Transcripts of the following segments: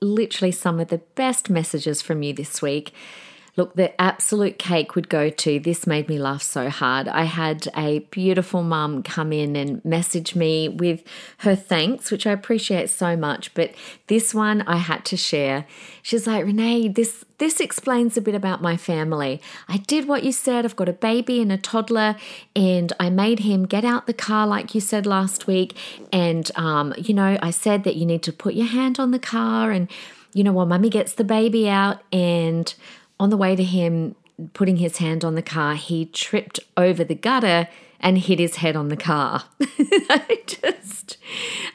literally some of the best messages from you this week. Look, the absolute cake would go to this made me laugh so hard. I had a beautiful mum come in and message me with her thanks, which I appreciate so much. But this one I had to share. She's like, Renee, this this explains a bit about my family. I did what you said. I've got a baby and a toddler, and I made him get out the car like you said last week. And um, you know, I said that you need to put your hand on the car and you know, while mummy gets the baby out and on the way to him putting his hand on the car, he tripped over the gutter and hit his head on the car. I just,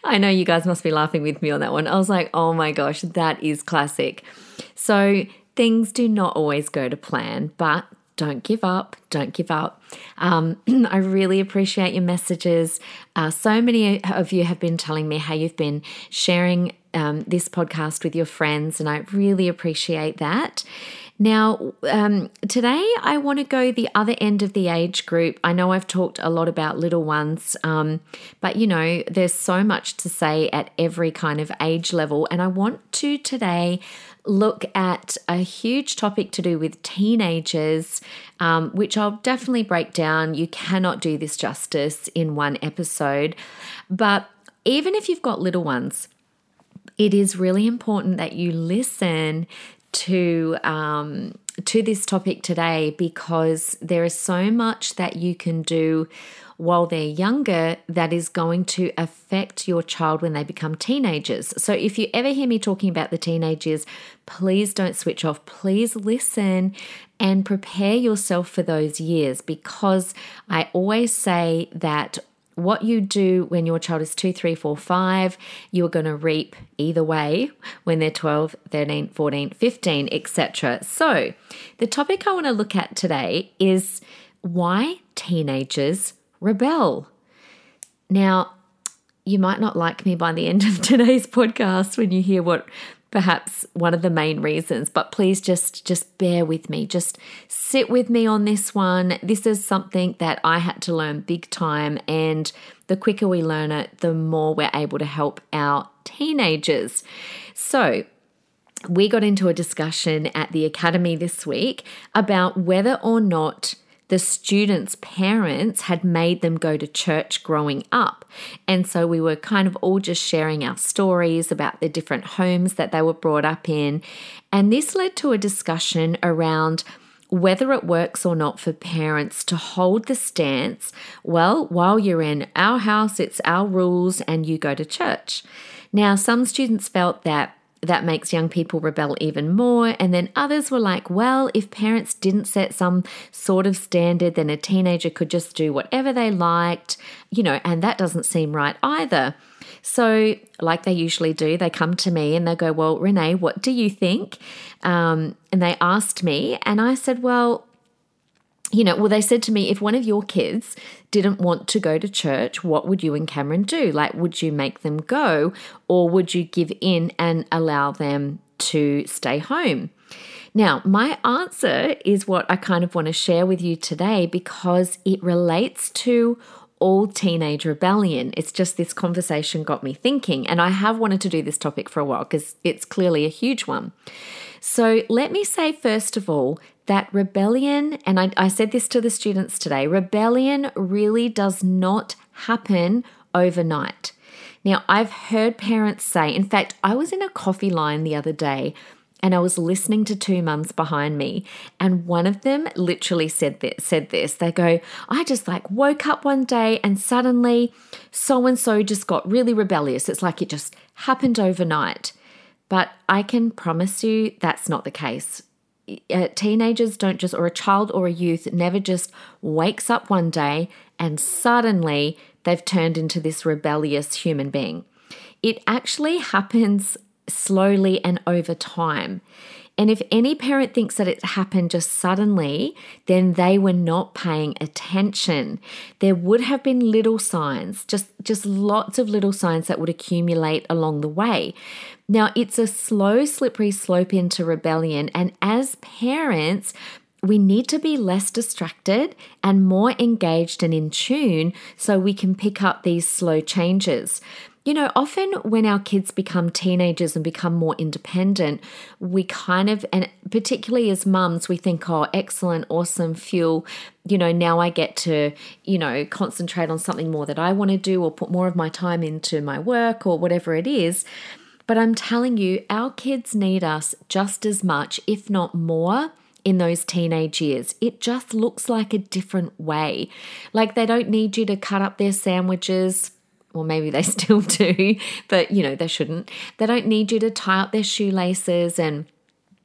I know you guys must be laughing with me on that one. I was like, oh my gosh, that is classic. So things do not always go to plan, but don't give up. Don't give up. Um, I really appreciate your messages. Uh, so many of you have been telling me how you've been sharing um, this podcast with your friends, and I really appreciate that. Now, um, today I want to go the other end of the age group. I know I've talked a lot about little ones, um, but you know, there's so much to say at every kind of age level. And I want to today look at a huge topic to do with teenagers, um, which I'll definitely break down. You cannot do this justice in one episode. But even if you've got little ones, it is really important that you listen to um, to this topic today because there is so much that you can do while they're younger that is going to affect your child when they become teenagers. So if you ever hear me talking about the teenagers, please don't switch off. Please listen and prepare yourself for those years because I always say that what you do when your child is 2, 3, 4, 5, you are going to reap either way when they're 12, 13, 14, 15, etc. So, the topic I want to look at today is why teenagers rebel. Now, you might not like me by the end of today's podcast when you hear what perhaps one of the main reasons but please just just bear with me. Just sit with me on this one. This is something that i had to learn big time and the quicker we learn it the more we're able to help our teenagers. So we got into a discussion at the academy this week about whether or not the students' parents had made them go to church growing up. And so we were kind of all just sharing our stories about the different homes that they were brought up in. And this led to a discussion around whether it works or not for parents to hold the stance well, while you're in our house, it's our rules, and you go to church. Now, some students felt that that makes young people rebel even more. And then others were like, well, if parents didn't set some sort of standard, then a teenager could just do whatever they liked, you know, and that doesn't seem right either. So, like they usually do, they come to me and they go, Well, Renee, what do you think? Um, and they asked me, and I said, Well, you know, well, they said to me, if one of your kids didn't want to go to church, what would you and Cameron do? Like, would you make them go or would you give in and allow them to stay home? Now, my answer is what I kind of want to share with you today because it relates to all teenage rebellion. It's just this conversation got me thinking, and I have wanted to do this topic for a while because it's clearly a huge one. So, let me say, first of all, that rebellion, and I, I said this to the students today rebellion really does not happen overnight. Now, I've heard parents say, in fact, I was in a coffee line the other day and I was listening to two mums behind me, and one of them literally said this, said this. They go, I just like woke up one day and suddenly so and so just got really rebellious. It's like it just happened overnight. But I can promise you that's not the case. Uh, teenagers don't just, or a child or a youth never just wakes up one day and suddenly they've turned into this rebellious human being. It actually happens slowly and over time. And if any parent thinks that it happened just suddenly, then they were not paying attention. There would have been little signs, just, just lots of little signs that would accumulate along the way. Now, it's a slow, slippery slope into rebellion. And as parents, we need to be less distracted and more engaged and in tune so we can pick up these slow changes. You know, often when our kids become teenagers and become more independent, we kind of, and particularly as mums, we think, oh, excellent, awesome, fuel. You know, now I get to, you know, concentrate on something more that I want to do or put more of my time into my work or whatever it is. But I'm telling you, our kids need us just as much, if not more in those teenage years. It just looks like a different way. Like they don't need you to cut up their sandwiches. Well, maybe they still do, but you know, they shouldn't. They don't need you to tie up their shoelaces and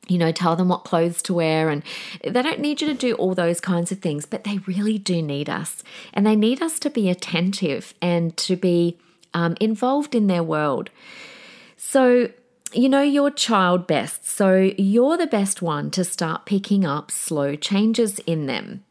you know, tell them what clothes to wear. And they don't need you to do all those kinds of things, but they really do need us. And they need us to be attentive and to be um, involved in their world. So, you know your child best, so you're the best one to start picking up slow changes in them.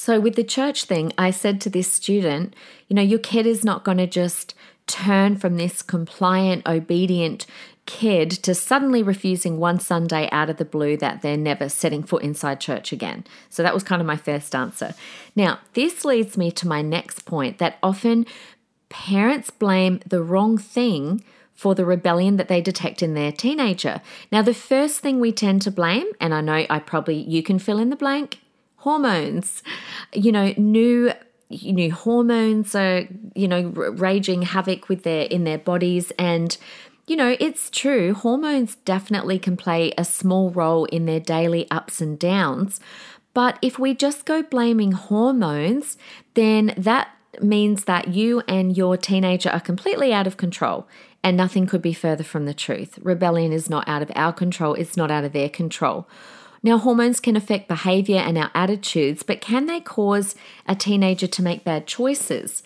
So, with the church thing, I said to this student, you know, your kid is not going to just turn from this compliant, obedient kid to suddenly refusing one Sunday out of the blue that they're never setting foot inside church again. So, that was kind of my first answer. Now, this leads me to my next point that often parents blame the wrong thing for the rebellion that they detect in their teenager. Now, the first thing we tend to blame, and I know I probably, you can fill in the blank, hormones. You know, new new hormones are you know raging havoc with their in their bodies and you know it's true hormones definitely can play a small role in their daily ups and downs but if we just go blaming hormones then that means that you and your teenager are completely out of control and nothing could be further from the truth. Rebellion is not out of our control, it's not out of their control. Now, hormones can affect behavior and our attitudes, but can they cause a teenager to make bad choices?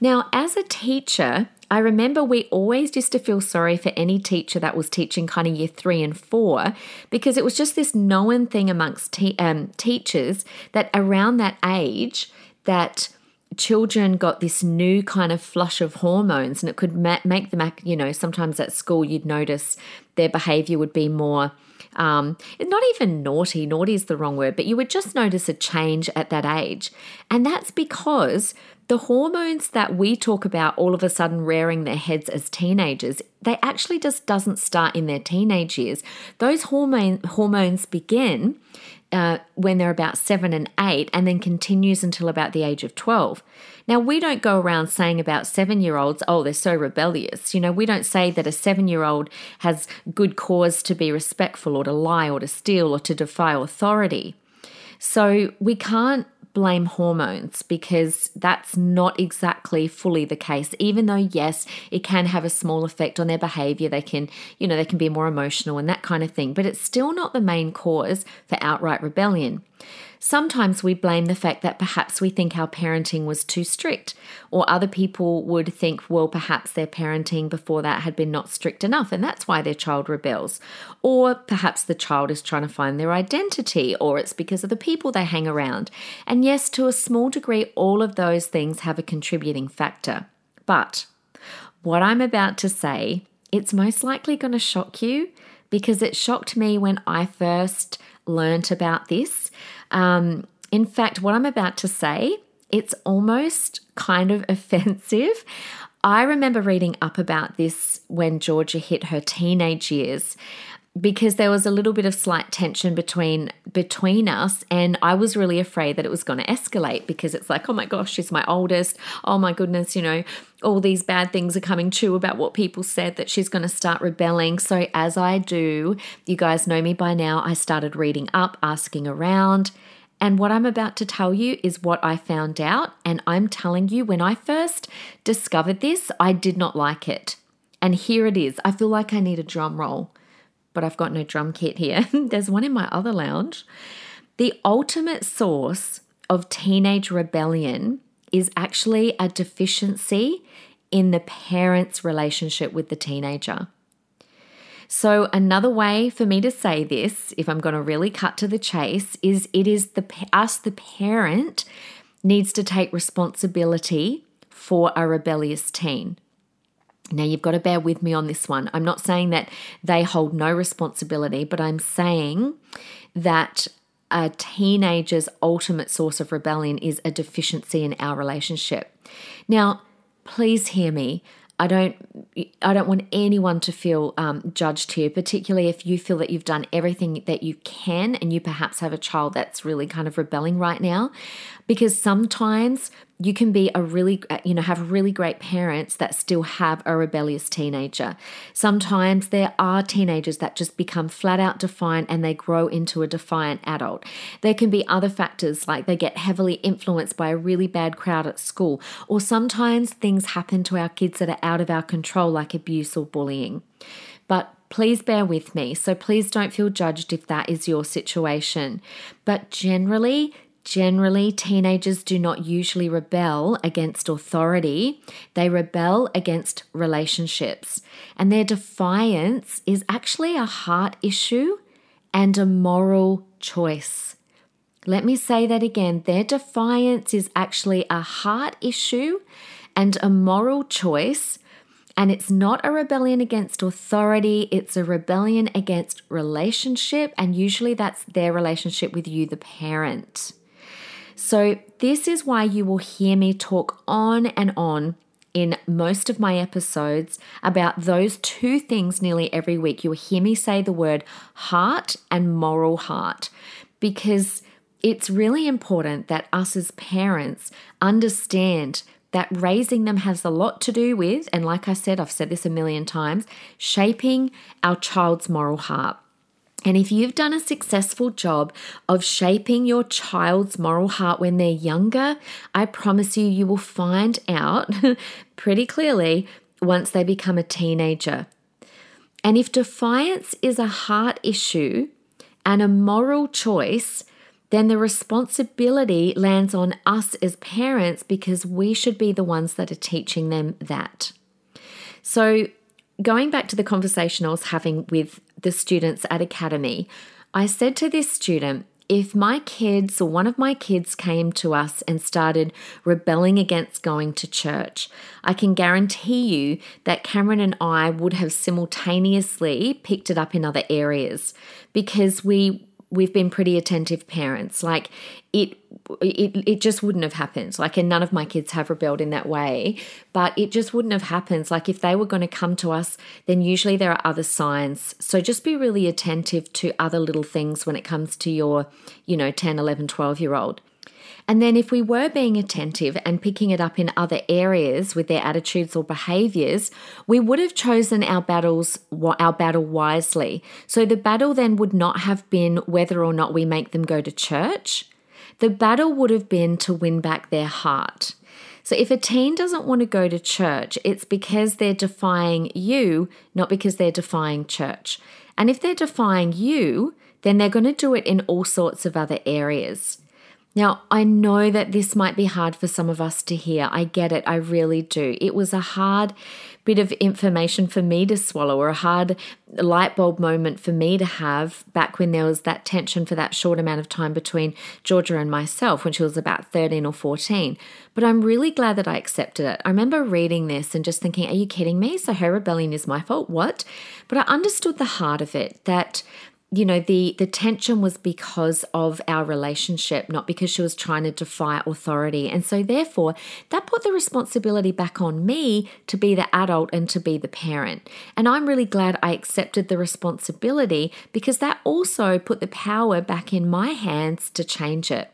Now, as a teacher, I remember we always used to feel sorry for any teacher that was teaching kind of year three and four because it was just this known thing amongst te- um, teachers that around that age that children got this new kind of flush of hormones and it could ma- make them act, you know, sometimes at school you'd notice their behavior would be more um, it's not even naughty, naughty is the wrong word, but you would just notice a change at that age. And that's because the hormones that we talk about all of a sudden rearing their heads as teenagers, they actually just doesn't start in their teenage years. Those hormone hormones begin uh, when they're about seven and eight, and then continues until about the age of 12. Now, we don't go around saying about seven year olds, oh, they're so rebellious. You know, we don't say that a seven year old has good cause to be respectful or to lie or to steal or to defy authority. So we can't blame hormones because that's not exactly fully the case. Even though yes it can have a small effect on their behavior they can you know they can be more emotional and that kind of thing but it's still not the main cause for outright rebellion Sometimes we blame the fact that perhaps we think our parenting was too strict, or other people would think, well, perhaps their parenting before that had been not strict enough, and that's why their child rebels. Or perhaps the child is trying to find their identity, or it's because of the people they hang around. And yes, to a small degree, all of those things have a contributing factor. But what I'm about to say, it's most likely going to shock you because it shocked me when I first learnt about this. Um, in fact, what I'm about to say, it's almost kind of offensive. I remember reading up about this when Georgia hit her teenage years because there was a little bit of slight tension between between us and I was really afraid that it was going to escalate because it's like oh my gosh she's my oldest. Oh my goodness you know all these bad things are coming true about what people said that she's going to start rebelling. So as I do you guys know me by now I started reading up asking around and what I'm about to tell you is what I found out and I'm telling you when I first discovered this I did not like it. And here it is. I feel like I need a drum roll but I've got no drum kit here. There's one in my other lounge. The ultimate source of teenage rebellion is actually a deficiency in the parent's relationship with the teenager. So, another way for me to say this, if I'm going to really cut to the chase, is it is the us, the parent, needs to take responsibility for a rebellious teen. Now, you've got to bear with me on this one. I'm not saying that they hold no responsibility, but I'm saying that a teenager's ultimate source of rebellion is a deficiency in our relationship. Now, please hear me. I don't I don't want anyone to feel um, judged here, particularly if you feel that you've done everything that you can and you perhaps have a child that's really kind of rebelling right now because sometimes you can be a really uh, you know have really great parents that still have a rebellious teenager sometimes there are teenagers that just become flat out defiant and they grow into a defiant adult there can be other factors like they get heavily influenced by a really bad crowd at school or sometimes things happen to our kids that are out of our control like abuse or bullying but please bear with me. So please don't feel judged if that is your situation. But generally, Generally, teenagers do not usually rebel against authority, they rebel against relationships. And their defiance is actually a heart issue and a moral choice. Let me say that again. Their defiance is actually a heart issue and a moral choice. And it's not a rebellion against authority, it's a rebellion against relationship. And usually that's their relationship with you, the parent. So, this is why you will hear me talk on and on in most of my episodes about those two things nearly every week. You'll hear me say the word heart and moral heart because it's really important that us as parents understand that raising them has a lot to do with, and like I said, I've said this a million times, shaping our child's moral heart. And if you've done a successful job of shaping your child's moral heart when they're younger, I promise you, you will find out pretty clearly once they become a teenager. And if defiance is a heart issue and a moral choice, then the responsibility lands on us as parents because we should be the ones that are teaching them that. So, going back to the conversation I was having with the students at Academy, I said to this student, if my kids or one of my kids came to us and started rebelling against going to church, I can guarantee you that Cameron and I would have simultaneously picked it up in other areas because we we've been pretty attentive parents. Like it, it, it just wouldn't have happened. Like, and none of my kids have rebelled in that way, but it just wouldn't have happened. Like, if they were going to come to us, then usually there are other signs. So just be really attentive to other little things when it comes to your, you know, 10, 11, 12 year old. And then, if we were being attentive and picking it up in other areas with their attitudes or behaviors, we would have chosen our battles, our battle wisely. So the battle then would not have been whether or not we make them go to church. The battle would have been to win back their heart. So if a teen doesn't want to go to church, it's because they're defying you, not because they're defying church. And if they're defying you, then they're going to do it in all sorts of other areas. Now, I know that this might be hard for some of us to hear. I get it. I really do. It was a hard bit of information for me to swallow, or a hard light bulb moment for me to have back when there was that tension for that short amount of time between Georgia and myself when she was about 13 or 14. But I'm really glad that I accepted it. I remember reading this and just thinking, are you kidding me? So her rebellion is my fault? What? But I understood the heart of it that you know the the tension was because of our relationship not because she was trying to defy authority. And so therefore that put the responsibility back on me to be the adult and to be the parent. And i'm really glad i accepted the responsibility because that also put the power back in my hands to change it.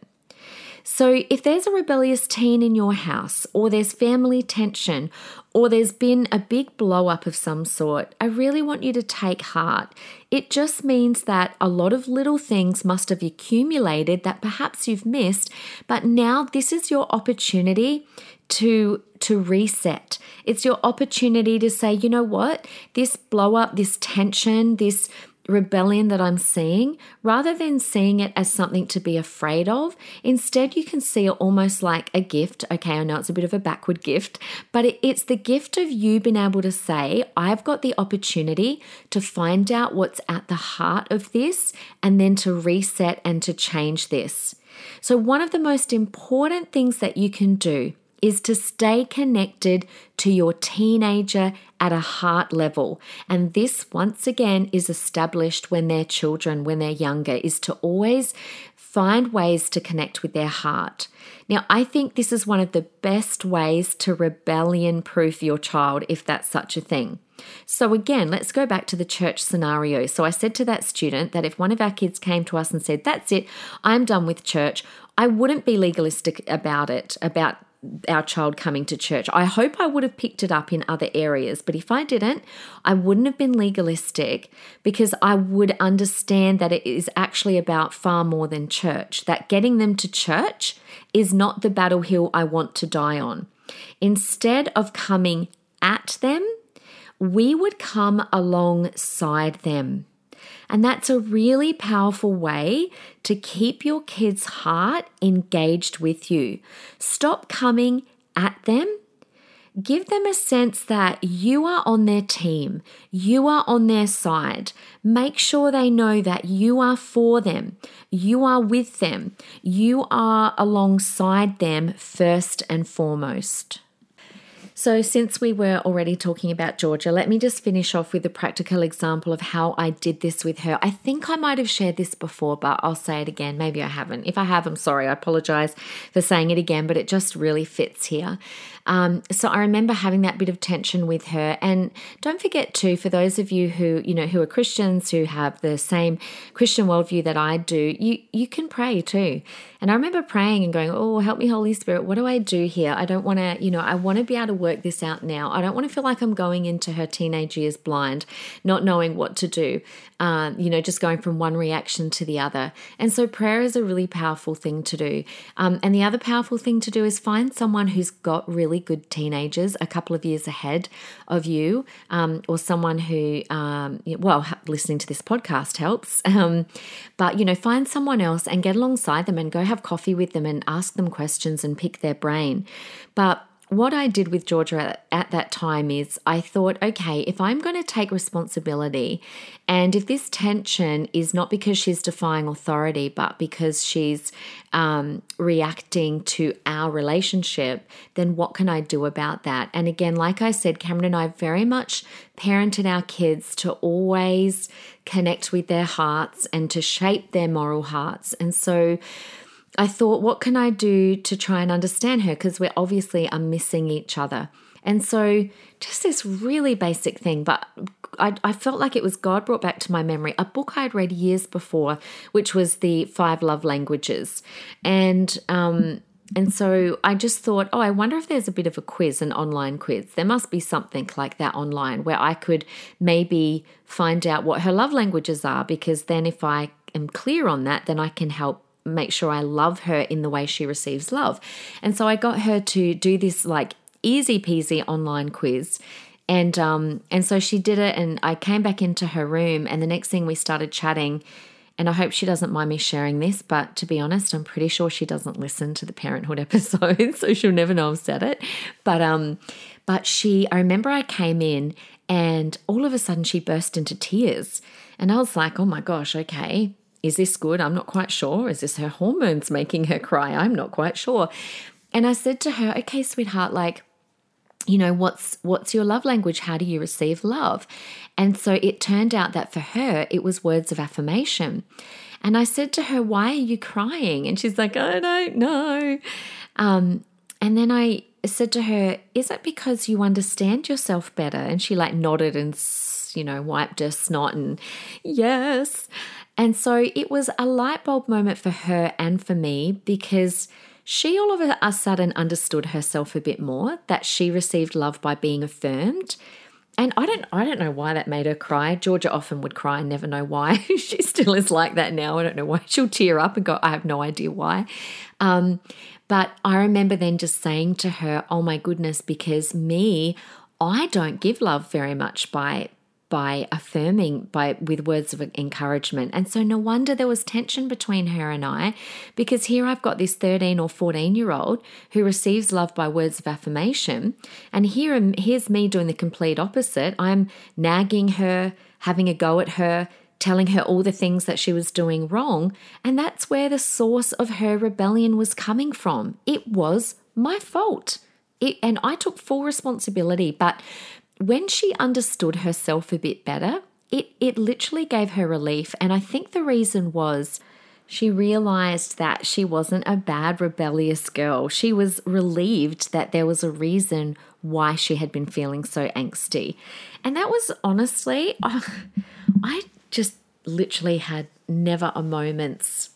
So, if there's a rebellious teen in your house, or there's family tension, or there's been a big blow up of some sort, I really want you to take heart. It just means that a lot of little things must have accumulated that perhaps you've missed, but now this is your opportunity to to reset. It's your opportunity to say, you know what? This blow up, this tension, this rebellion that I'm seeing, rather than seeing it as something to be afraid of, instead you can see it almost like a gift. Okay, I know it's a bit of a backward gift, but it's the gift of you being able to say, I've got the opportunity to find out what's at the heart of this and then to reset and to change this. So, one of the most important things that you can do is to stay connected to your teenager at a heart level. And this, once again, is established when they're children, when they're younger, is to always find ways to connect with their heart. Now, I think this is one of the best ways to rebellion proof your child, if that's such a thing. So, again, let's go back to the church scenario. So, I said to that student that if one of our kids came to us and said, That's it, I'm done with church, I wouldn't be legalistic about it, about our child coming to church. I hope I would have picked it up in other areas, but if I didn't, I wouldn't have been legalistic because I would understand that it is actually about far more than church, that getting them to church is not the battle hill I want to die on. Instead of coming at them, we would come alongside them. And that's a really powerful way to keep your kid's heart engaged with you. Stop coming at them. Give them a sense that you are on their team, you are on their side. Make sure they know that you are for them, you are with them, you are alongside them first and foremost. So, since we were already talking about Georgia, let me just finish off with a practical example of how I did this with her. I think I might have shared this before, but I'll say it again. Maybe I haven't. If I have, I'm sorry. I apologize for saying it again, but it just really fits here. Um, so I remember having that bit of tension with her. And don't forget too, for those of you who you know who are Christians who have the same Christian worldview that I do, you you can pray too. And I remember praying and going, "Oh, help me, Holy Spirit. What do I do here? I don't want to, you know, I want to be able to work this out now. I don't want to feel like I'm going into her teenage years blind, not knowing what to do. Um, you know, just going from one reaction to the other. And so prayer is a really powerful thing to do. Um, and the other powerful thing to do is find someone who's got really good teenagers a couple of years ahead of you, um, or someone who, um, well, listening to this podcast helps. Um, but, you know, find someone else and get alongside them and go have coffee with them and ask them questions and pick their brain. But what I did with Georgia at, at, that time is I thought, okay, if I'm going to take responsibility, and if this tension is not because she's defying authority, but because she's um, reacting to our relationship, then what can I do about that? And again, like I said, Cameron and I very much parented our kids to always connect with their hearts and to shape their moral hearts. And so, I thought, what can I do to try and understand her? Because we obviously are missing each other. And so, just this really basic thing, but I, I, felt like it was God brought back to my memory a book I had read years before, which was the Five Love Languages, and um, and so I just thought, oh, I wonder if there's a bit of a quiz, an online quiz. There must be something like that online where I could maybe find out what her love languages are, because then if I am clear on that, then I can help make sure I love her in the way she receives love. And so I got her to do this like easy peasy online quiz. And um and so she did it and I came back into her room and the next thing we started chatting and I hope she doesn't mind me sharing this, but to be honest, I'm pretty sure she doesn't listen to the parenthood episode, so she'll never know I've said it. But um but she I remember I came in and all of a sudden she burst into tears. And I was like, "Oh my gosh, okay. Is this good? I'm not quite sure. Is this her hormones making her cry? I'm not quite sure. And I said to her, okay, sweetheart, like, you know what's what's your love language how do you receive love and so it turned out that for her it was words of affirmation and i said to her why are you crying and she's like i don't know um, and then i said to her is it because you understand yourself better and she like nodded and you know wiped her snot and yes and so it was a light bulb moment for her and for me because she all of a sudden understood herself a bit more, that she received love by being affirmed. And I don't I don't know why that made her cry. Georgia often would cry, never know why. she still is like that now. I don't know why. She'll tear up and go, I have no idea why. Um, but I remember then just saying to her, Oh my goodness, because me, I don't give love very much by by affirming by with words of encouragement. And so no wonder there was tension between her and I because here I've got this 13 or 14 year old who receives love by words of affirmation and here here's me doing the complete opposite. I'm nagging her, having a go at her, telling her all the things that she was doing wrong, and that's where the source of her rebellion was coming from. It was my fault. It, and I took full responsibility, but when she understood herself a bit better, it, it literally gave her relief. And I think the reason was she realized that she wasn't a bad, rebellious girl. She was relieved that there was a reason why she had been feeling so angsty. And that was honestly, I just literally had never a moment's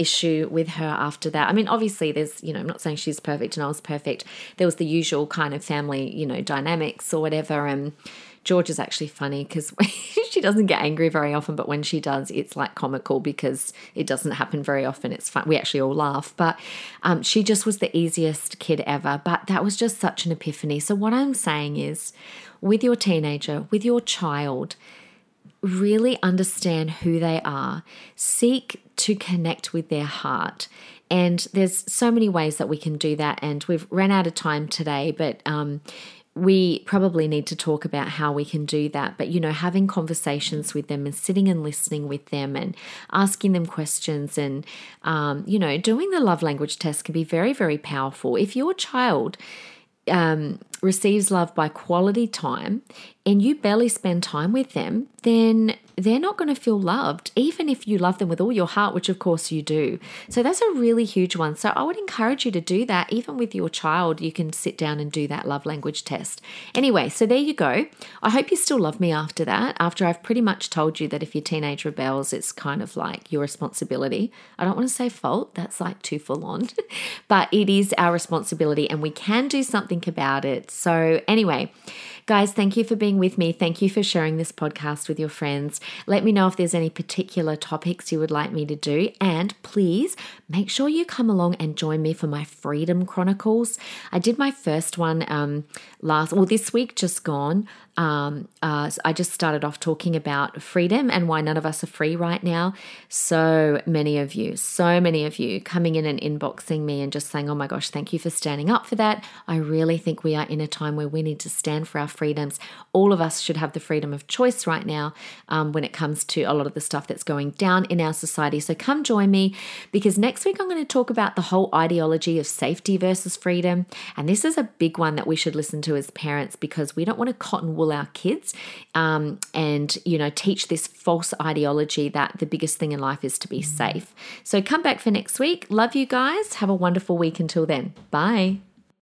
issue with her after that. I mean, obviously, there's, you know, I'm not saying she's perfect and I was perfect. There was the usual kind of family, you know, dynamics or whatever. And George is actually funny because she doesn't get angry very often, but when she does, it's like comical because it doesn't happen very often. It's fun. We actually all laugh, but um, she just was the easiest kid ever. But that was just such an epiphany. So, what I'm saying is, with your teenager, with your child, really understand who they are, seek to connect with their heart. And there's so many ways that we can do that. And we've ran out of time today, but um, we probably need to talk about how we can do that. But, you know, having conversations with them and sitting and listening with them and asking them questions and, um, you know, doing the love language test can be very, very powerful. If your child, um, receives love by quality time and you barely spend time with them, then they're not going to feel loved, even if you love them with all your heart, which of course you do. So that's a really huge one. So I would encourage you to do that. Even with your child, you can sit down and do that love language test. Anyway, so there you go. I hope you still love me after that, after I've pretty much told you that if your teenage rebels, it's kind of like your responsibility. I don't want to say fault, that's like too full on, but it is our responsibility and we can do something about it. So, anyway, guys, thank you for being with me. Thank you for sharing this podcast with your friends. Let me know if there's any particular topics you would like me to do. And please make sure you come along and join me for my Freedom Chronicles. I did my first one um, last, well, this week just gone. Um, uh, I just started off talking about freedom and why none of us are free right now. So many of you, so many of you coming in and inboxing me and just saying, oh my gosh, thank you for standing up for that. I really think we are in a time where we need to stand for our freedoms. All of us should have the freedom of choice right now um, when it comes to a lot of the stuff that's going down in our society. So come join me because next week I'm going to talk about the whole ideology of safety versus freedom. And this is a big one that we should listen to as parents because we don't want to cotton wool our kids um, and, you know, teach this false ideology that the biggest thing in life is to be safe. So come back for next week. Love you guys. Have a wonderful week until then. Bye.